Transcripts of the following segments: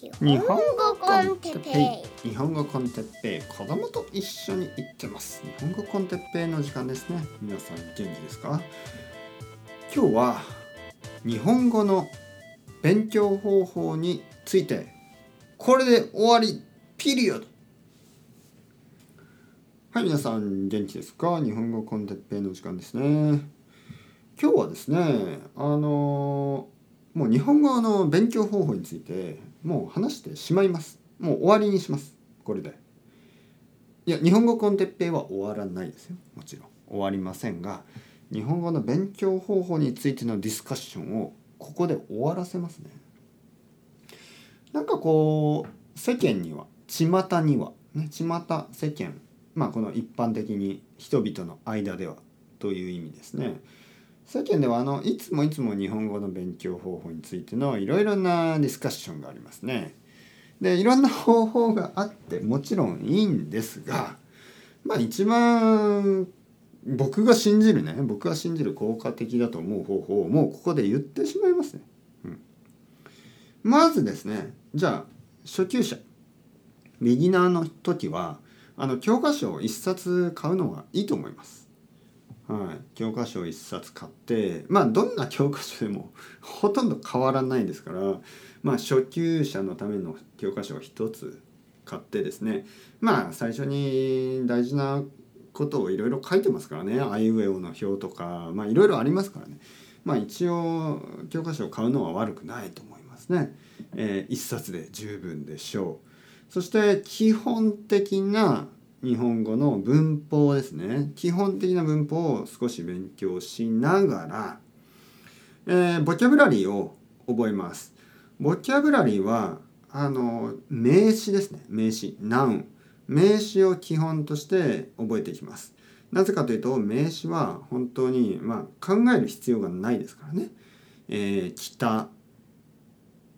日本語コンテッペイ。日本語コンテッペイ。子供と一緒に行ってます。日本語コンテッペイの時間ですね。皆さん元気ですか？今日は日本語の勉強方法についてこれで終わりピリオド。はい皆さん元気ですか？日本語コンテッペイの時間ですね。今日はですねあのもう日本語の勉強方法についてもう話してしまいます。もう終わりにします。これで。いや日本語コンテッペイは終わらないですよ。もちろん。終わりませんが日本語の勉強方法についてのディスカッションをここで終わらせますね。なんかこう世間には巷にはね巷世間。まあこの一般的に人々の間ではという意味ですね。世間ではあのいつもいつも日本語の勉強方法についてのいろいろなディスカッションがありますね。でいろんな方法があってもちろんいいんですがまあ一番僕が信じるね僕が信じる効果的だと思う方法をもうここで言ってしまいますね。うん、まずですねじゃあ初級者ビギナーの時はあの教科書を1冊買うのがいいと思います。はい、教科書を1冊買ってまあどんな教科書でも ほとんど変わらないですからまあ初級者のための教科書を1つ買ってですねまあ最初に大事なことをいろいろ書いてますからねあいうえおの表とかまあいろいろありますからねまあ一応教科書を買うのは悪くないと思いますね。えー、1冊で十分でしょう。そして基本的な日本語の文法ですね。基本的な文法を少し勉強しながら、えー、ボキャブラリーを覚えます。ボキャブラリーはあの名詞ですね。名詞。ナウン名詞を基本として覚えていきます。なぜかというと名詞は本当に、まあ、考える必要がないですからね、えー、北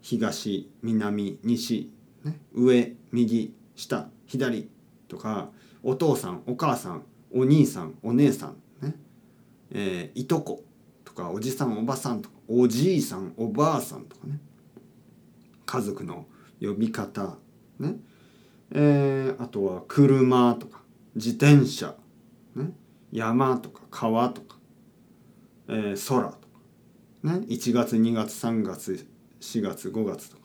東南西、ね、上右下左。とかお父さんお母さんお兄さんお姉さんね。えー、いとことかおじさんおばさんとかおじいさんおばあさんとかね。家族の呼び方ね。えー、あとは車とか自転車、ね、山とか川とか、えー、空とか、ね、1月2月3月4月5月とか。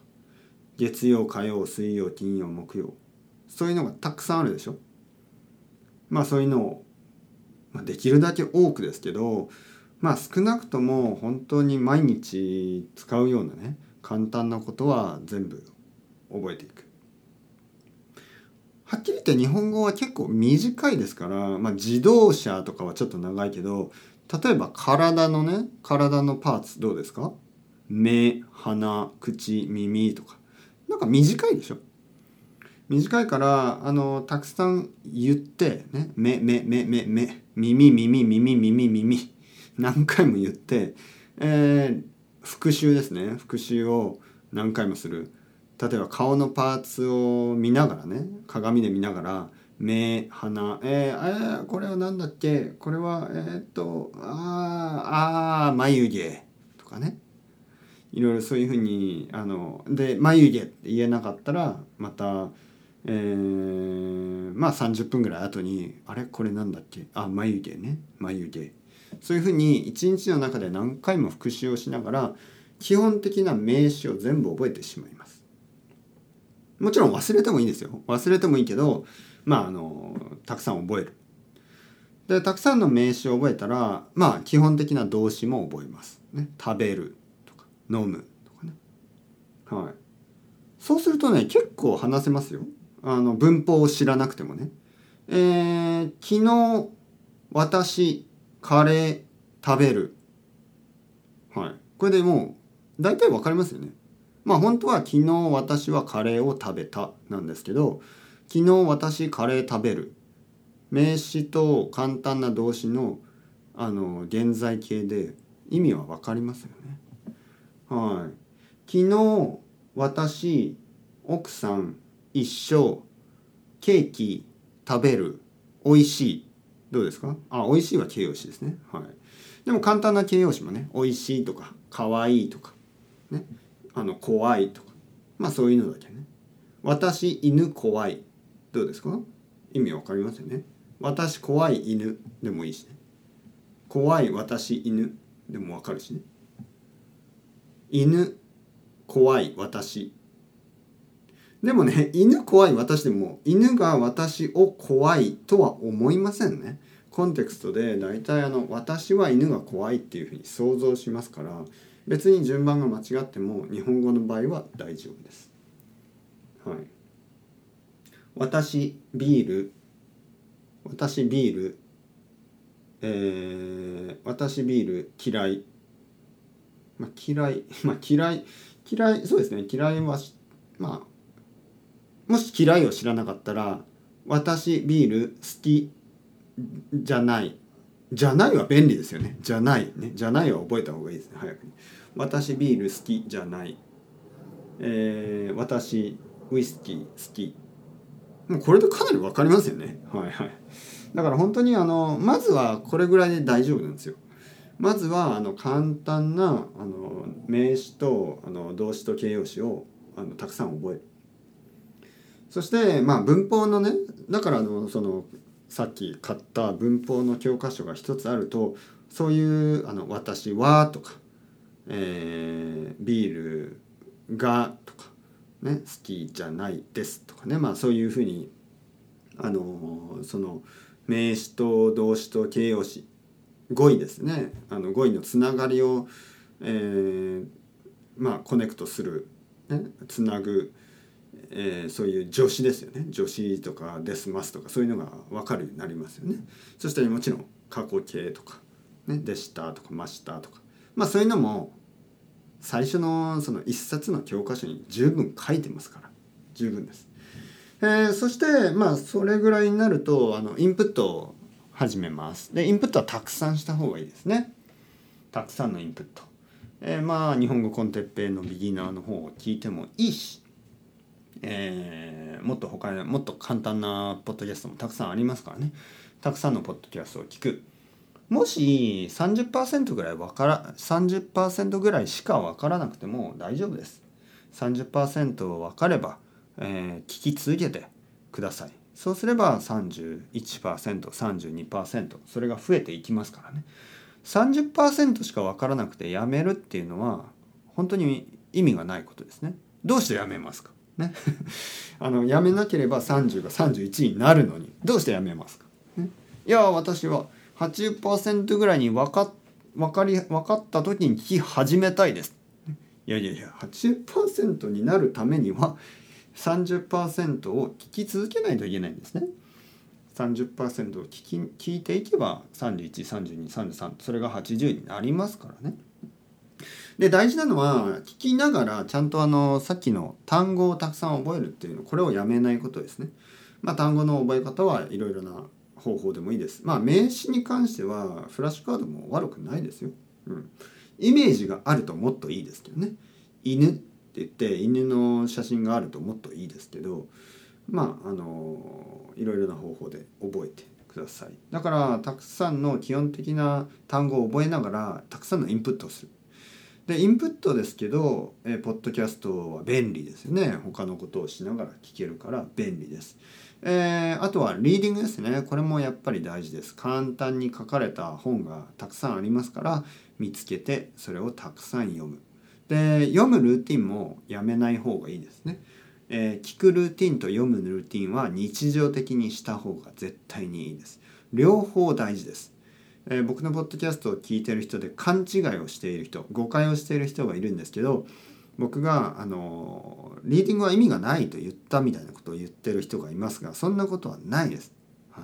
月曜火曜水曜金曜木曜。そういうのがたくさんあるでしょ？まあそういうのを、まあ、できるだけ多くですけどまあ少なくとも本当に毎日使うようなね簡単なことは全部覚えていく。はっきり言って日本語は結構短いですから、まあ、自動車とかはちょっと長いけど例えば体のね体のパーツどうですか？目鼻口耳とか。なんか短いでしょ？短いからあのたくさん言ってね目目目目目耳耳耳耳耳何回も言って、えー、復習ですね。復習を何回もする。例えば顔のパーツを見ながらね鏡で見ながら目鼻えー、えー、これは何だっけ？これはえー、っとああ眉毛とかね。いろいろそういうふうにあので眉毛って言えなかったらまたえー、まあ30分ぐらい後にあれ？これなんだっけ？あ眉毛ね。眉毛。そういうふうに一日の中で何回も復習をしながら基本的な名詞を全部覚えてしまいます。もちろん忘れてもいいんですよ。忘れてもいいけどまああのたくさん覚える。でたくさんの名詞を覚えたらまあ基本的な動詞も覚えます、ね、食べるとか飲むとかね。はい。そうするとね結構話せますよ。あの文法を知らなくてもね。えー、昨日私カレー食べる。はい。これでもう大体わかりますよね。まあ本当は昨日私はカレーを食べたなんですけど昨日私カレー食べる名詞と簡単な動詞のあの現在形で意味は分かりますよね。はい。昨日私奥さん一生ケーキ食べる。美味しい。どうですか？あ美味しいは形容詞ですね。はい。でも簡単な形容詞もね美味しいとか可愛いとかね。あの怖いとか。まあそういうのだけね。私犬怖い。どうですか？意味わかりますよね。私怖い犬でもいいしね。怖い私犬でもわかるしね。犬怖い私でもね犬怖い私でも犬が私を怖いとは思いませんね。コンテクストで大体あの私は犬が怖いっていうふうに想像しますから別に順番が間違っても日本語の場合は大丈夫です。はい。私ビール私ビールえー、私ビール嫌い。まあ嫌い まあ嫌い嫌いそうですね。嫌いはまあもし嫌いを知らなかったら私ビール好きじゃない。じゃないは便利ですよね。じゃないね。じゃないは覚えた方がいいですね。早くに。私ビール好きじゃない。えー、私ウイスキー好き。もうこれでかなり分かりますよね。はいはい。だから本当にあのまずはこれぐらいで大丈夫なんですよ。まずはあの簡単なあの名詞とあの動詞と形容詞をあのたくさん覚えるそしてまあ文法のねだからあのそのさっき買った文法の教科書が一つあるとそういう「あの私は」とか、えー「ビールが」とか、ね「好きじゃないです」とかねまあそういうふうにあのその名詞と動詞と形容詞語彙ですね。あの語彙のつながりを、えー、まあコネクトする、ね、つなぐ、えー、そういう助詞ですよね。助詞とかデスマスとかそういうのが分かるようになりますよね。そしてもちろん過去形とか、ね、でしたとかましたとか。まあそういうのも最初のその一冊の教科書に十分書いてますから。十分です。えー、そしてまあそれぐらいになるとあのインプットを始めます。でインプットはたくさんした方がいいですね。たくさんのインプット、えー、まあ日本語コンテッペイのビギナーの方を聞いてもいいし、えー、もっと他にもっと簡単なポッドキャストもたくさんありますからね。たくさんのポッドキャストを聞く。もし30%ぐらいわから30%ぐらいしか分からなくても大丈夫です。30%分かればえー、聞き続けてください。そうすれば 31%32% それが増えていきますからね。30%しか分からなくてやめるっていうのは本当に意味がないことですね。どうしてやめますか？ね。あのやめなければ30が31になるのに。どうしてやめますか、ね、いや私は80%ぐらいに分か分かり分かった時に聞き始めたいです。いやいやいや80%になるためには30%を聞き続けないといけないんですね。30%を聞き聞いていけば313233それが80になりますからね。で大事なのは聞きながらちゃんとあのさっきの単語をたくさん覚えるっていうのこれをやめないことですね。まあ単語の覚え方はいろいろな方法でもいいです。まあ名詞に関してはフラッシュカードも悪くないですよ。うん。イメージがあるともっといいですけどね。犬って言って犬の写真があるともっといいですけどまああのいろいろな方法で覚えてくださいだからたくさんの基本的な単語を覚えながらたくさんのインプットをするでインプットですけど、えポッドキャストは便利ですよね他のことをしながら聞けるから便利です、えー、あとはリーディングですねこれもやっぱり大事です簡単に書かれた本がたくさんありますから見つけてそれをたくさん読むで読むルーティンもやめない方がいいですね。えー、聞くルーティンと読むルーティンは日常的にした方が絶対にいいです。両方大事です。えー、僕のポッドキャストを聞いてる人で勘違いをしている人誤解をしている人がいるんですけど僕があのリーディングは意味がないと言ったみたいなことを言ってる人がいますがそんなことはないです。はい、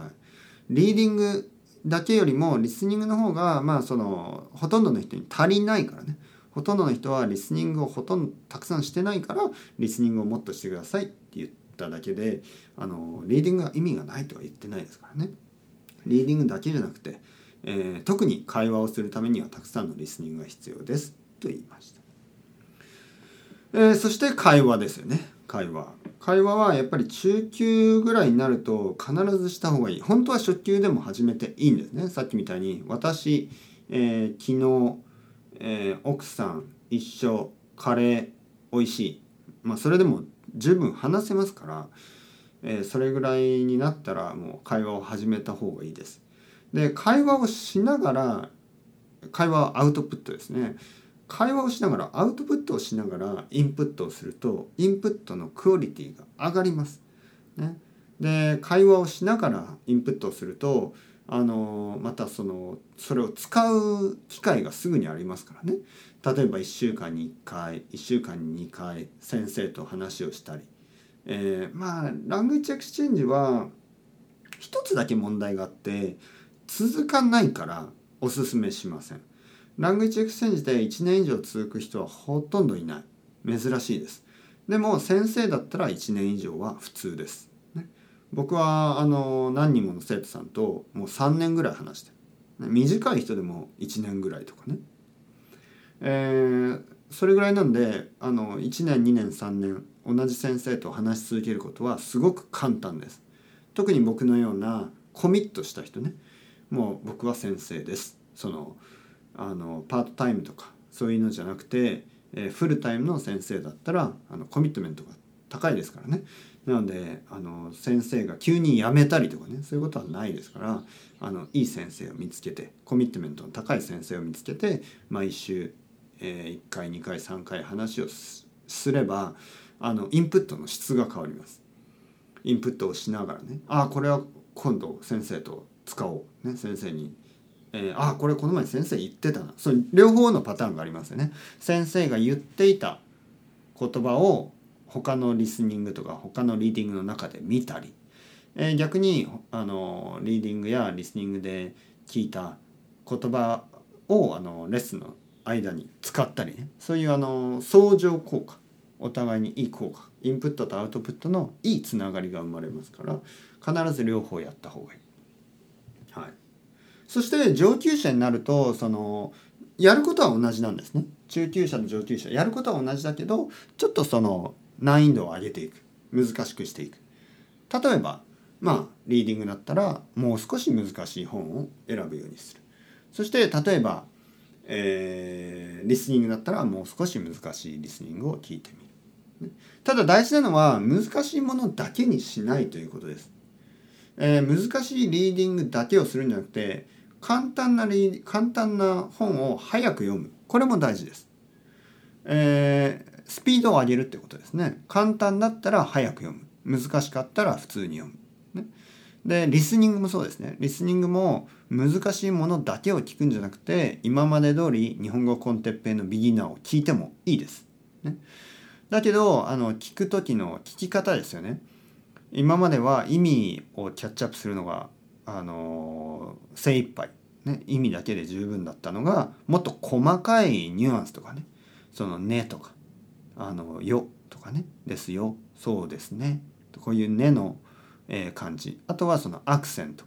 リーディングだけよりもリスニングの方がまあそのほとんどの人に足りないからねほとんどの人はリスニングをほとんどたくさんしてないからリスニングをもっとしてくださいって言っただけであのリーディングは意味がないとは言ってないですからね。リーディングだけじゃなくて、えー、特に会話をするためにはたくさんのリスニングが必要ですと言いました。えー、そして会話ですよね会話。会話はやっぱり中級ぐらいになると必ずした方がいい。本当は初級でも始めていいんですね。さっきみたいに私、えー、昨日えー、奥さん一緒カレー美味しいまあそれでも十分話せますから、えー、それぐらいになったらもう会話を始めた方がいいです。で会話をしながら会話はアウトプットですね。会話をしながらアウトプットをしながらインプットをするとインプットのクオリティが上がります。ね、で会話をしながらインプットをするとあのまたそのそれを使う機会がすぐにありますからね例えば1週間に1回1週間に2回先生と話をしたり、えー、まあラングイッチエクスチェンジは一つだけ問題があって続かないからおすすめしません。ラングイッチエクスチェンジで1年以上続く人はほとんどいない珍しいです。でも先生だったら1年以上は普通です。ね僕はあの何人もの生徒さんともう3年ぐらい話して短い人でも1年ぐらいとかね、えー、それぐらいなんであの1年2年3年同じ先生と話し続けることはすごく簡単です特に僕のようなコミットした人ねもう僕は先生ですそのあのパートタイムとかそういうのじゃなくて、えー、フルタイムの先生だったらあのコミットメントが高いですからねなのであの先生が急に辞めたりとかねそういうことはないですからあのいい先生を見つけてコミットメントの高い先生を見つけて毎週、えー、1回2回3回話をすればあのインプットの質が変わります。インプットをしながらねああこれは今度先生と使おう、ね、先生に。えー、あこれこの前先生言ってたな。そ両方のパターンがありますよね。先生が言っていた言葉を他のリスニングとか他のリーディングの中で見たり、えー、逆にあのリーディングやリスニングで聞いた言葉をあのレッスンの間に使ったりね。そういうあの相乗効果。お互いにいい効果。インプットとアウトプットのいいつながりが生まれますから必ず両方やった方がいい。はい、そして上級者になるとそのやることは同じなんですね。中級者と上級者やることは同じだけどちょっとその難易度を上げていく。難しくしていく。例えばまあリーディングだったらもう少し難しい本を選ぶようにする。そして例えば、えー、リスニングだったらもう少し難しいリスニングを聞いてみる。ただ大事なのは難しいものだけにしないということです、えー、難しいリーディングだけをするんじゃなくて簡単なリ簡単な本を早く読む。これも大事です、えー、スピードを上げるってことですね。簡単だったら早く読む。難しかったら普通に読む、ね、でリスニングもそうですね。リスニングも難しいものだけを聞くんじゃなくて今まで通り日本語コンテッペイのビギナーを聞いてもいいです、ね、だけどあの聞く時の聞き方ですよね。今までは意味をキャッチアップするのがあの精一杯ね意味だけで十分だったのがもっと細かいニュアンスとかねその「ね」とかあのよとかねですよそうですねこういうねの、え、感じ。あとはそのアクセント、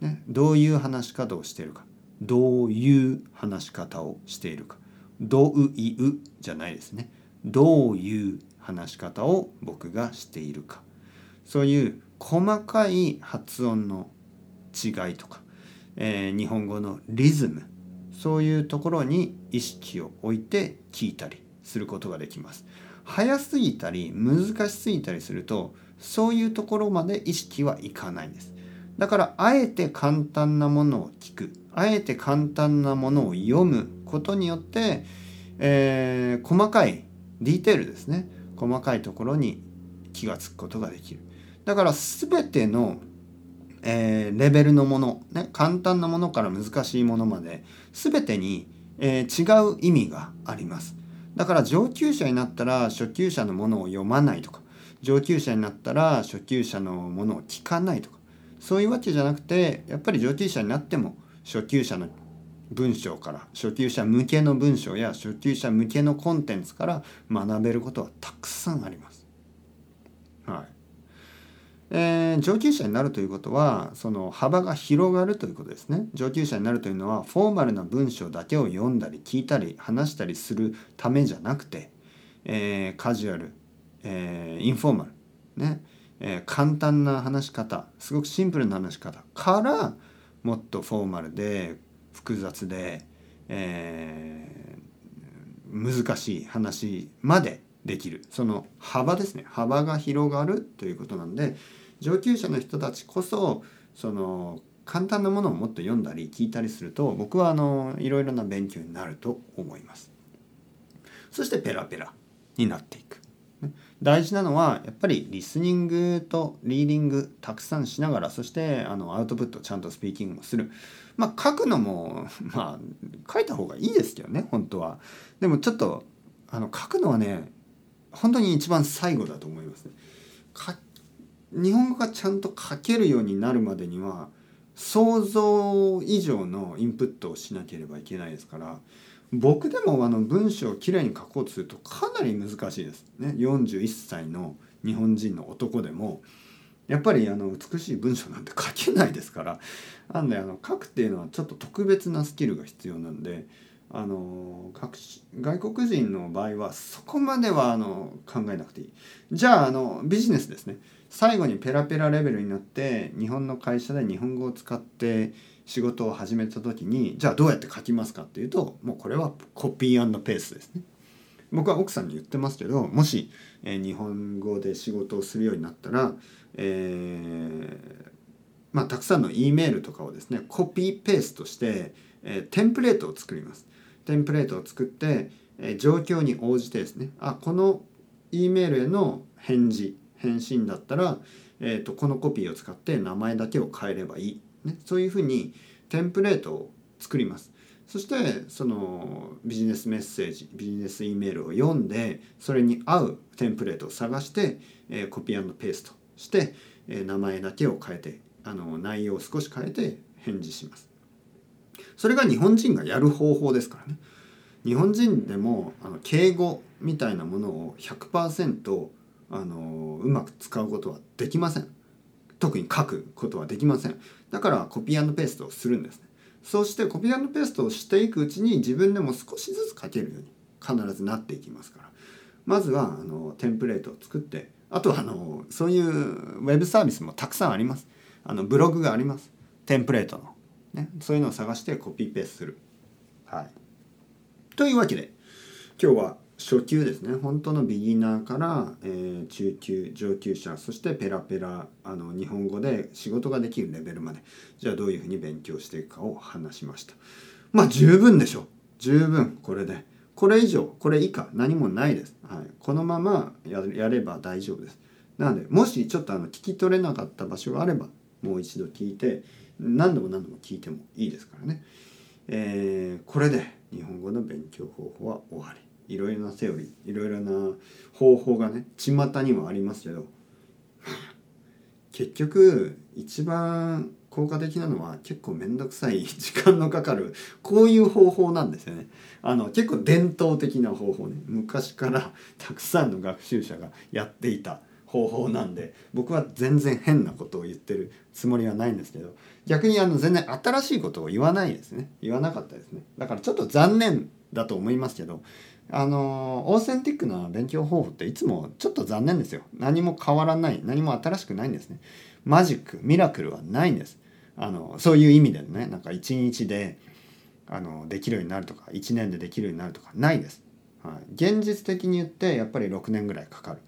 ね、どういう話し方をしているかどういう話し方をしているかどういうじゃないですねどういう話し方を僕がしているか。そういう細かい発音の違いとか、えー、日本語のリズムそういうところに意識を置いて聞いたりすることができます。早すぎたり難しすぎたりするとそういうところまで意識はいかないんです。だからあえて簡単なものを聞くあえて簡単なものを読むことによって、えー、細かいディテールですね細かいところに気が付くことができる。だから全ての、えー、レベルのもの、ね、簡単なものから難しいものまで全てに、えー、違う意味があります。だから上級者になったら初級者のものを読まないとか上級者になったら初級者のものを聞かないとかそういうわけじゃなくてやっぱり上級者になっても初級者の文章から初級者向けの文章や初級者向けのコンテンツから学べることはたくさんあります。はいえー、上級者になるということはその幅が広がるということですね。上級者になるというのはフォーマルな文章だけを読んだり聞いたり話したりするためじゃなくて、えー、カジュアル、えー、インフォーマルね、え、簡単な話し方すごくシンプルな話し方からもっとフォーマルで複雑で、え、難しい話までできる。その幅ですね。幅が広がるということなんで上級者の人たちこそその簡単なものをもっと読んだり聞いたりすると僕はあのいろいろな勉強になると思います。そしてペラペラになっていく。大事なのはやっぱりリスニングとリーディングたくさんしながらそしてあのアウトプットちゃんとスピーキングもするまあ書くのも まあ書いた方がいいですけどね本当はでもちょっとあの書くのはね本当に一番最後だと思いますね日本語がちゃんと書けるようになるまでには想像以上のインプットをしなければいけないですから僕でもあの文章をきれいに書こうとするとかなり難しいです。ね41歳の日本人の男でもやっぱりあの美しい文章なんて書けないですからなんであの書くっていうのはちょっと特別なスキルが必要なんであの外国人の場合はそこまではあの考えなくていい。じゃああのビジネスですね。最後にペラペラレベルになって日本の会社で日本語を使って仕事を始めた時にじゃあどうやって書きますかっていうともうこれはコピーペースですね。僕は奥さんに言ってますけどもし、えー、日本語で仕事をするようになったら、えー、まあ、たくさんの E メールとかをですねコピーペーストして、えー、テンプレートを作ります。テンプレートを作って、え状況に応じてですねあこの E メールへの返事返信だったら、えーと、このコピーを使って名前だけを変えればいい、ね、そういうふうにテンプレートを作ります。そしてそのビジネスメッセージビジネス E メールを読んでそれに合うテンプレートを探して、えー、コピーペーストして、えー、名前だけを変えてあの内容を少し変えて返事します。それが日本人がやる方法ですからね。日本人でもあの敬語みたいなものを100%あのうまく使うことはできません。特に書くことはできません。だからコピーペーストをするんですね。そしてコピーペーストをしていくうちに自分でも少しずつ書けるように必ずなっていきますから。まずはあのテンプレートを作ってあとはあのそういうウェブサービスもたくさんあります。あのブログがあります。テンプレートの、ね、そういうのを探してコピーペーストする。はい。というわけで今日は初級ですね。本当のビギナーから、えー、中級上級者そしてペラペラあの日本語で仕事ができるレベルまでじゃあどういうふうに勉強していくかを話しました。まあ十分でしょ。十分これで。これ以上これ以下何もないです、はい、このままやれば大丈夫です。なのでもしちょっとあの聞き取れなかった場所があればもう一度聞いて何度も何度も聞いてもいいですからね、えー、これで日本語の勉強方法は終わり。いろいろなセオリーいろいろな方法がね巷にもありますけど結局一番効果的なのは結構面倒くさい時間のかかるこういう方法なんですよね。あの結構伝統的な方法ね。昔からたくさんの学習者がやっていた方法なんで僕は全然変なことを言ってるつもりはないんですけど逆にあの全然新しいことを言わないですね。言わなかったですね。だからちょっと残念だと思いますけどあのオーセンティックな勉強方法っていつもちょっと残念ですよ。何も変わらない。何も新しくないんですね。マジックミラクルはないんです。あのそういう意味でねなんか1日であのできるようになるとか1年でできるようになるとかないです、はい、現実的に言ってやっぱり6年ぐらいかかる。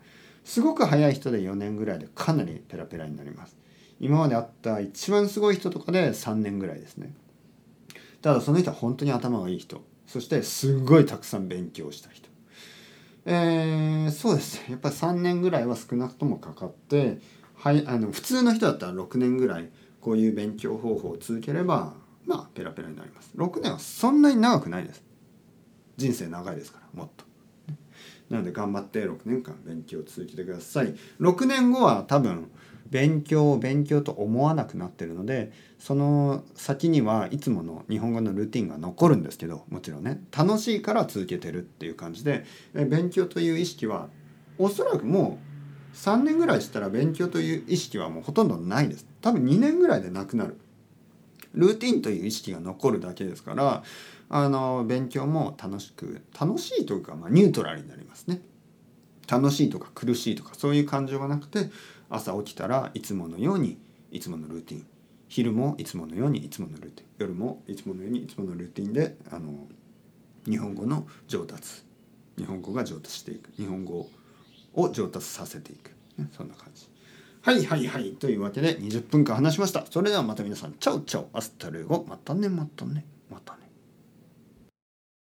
すごく早い人で4年ぐらいでかなりペラペラになります。今まであった一番すごい人とかで3年ぐらいですね。ただその人は本当に頭がいい人。そしてすっごいたくさん勉強した人。えー、そうです。やっぱり3年ぐらいは少なくともかかってはいあの普通の人だったら6年ぐらいこういう勉強方法を続ければまあペラペラになります。6年はそんなに長くないです。人生長いですからもっと。なので頑張って6年間勉強を続けてください。6年後は多分勉強を勉強と思わなくなってるのでその先にはいつもの日本語のルーティンが残るんですけどもちろんね。楽しいから続けてるっていう感じで勉強という意識はおそらくもう3年ぐらいしたら勉強という意識はもうほとんどないです。多分2年ぐらいでなくなる。ルーティンという意識が残るだけですからあの勉強も楽しく楽しいというか、まあ、ニュートラルになりますね。楽しいとか苦しいとかそういう感情がなくて朝起きたらいつものようにいつものルーティン。昼もいつものようにいつものルーティン。夜もいつものようにいつものルーティンであの日本語の上達。日本語が上達していく。日本語を上達させていく、ね、そんな感じ。はいはいはい。というわけで20分間話しました。それではまた皆さん ciao ciao hasta luego。またねまたね。またね。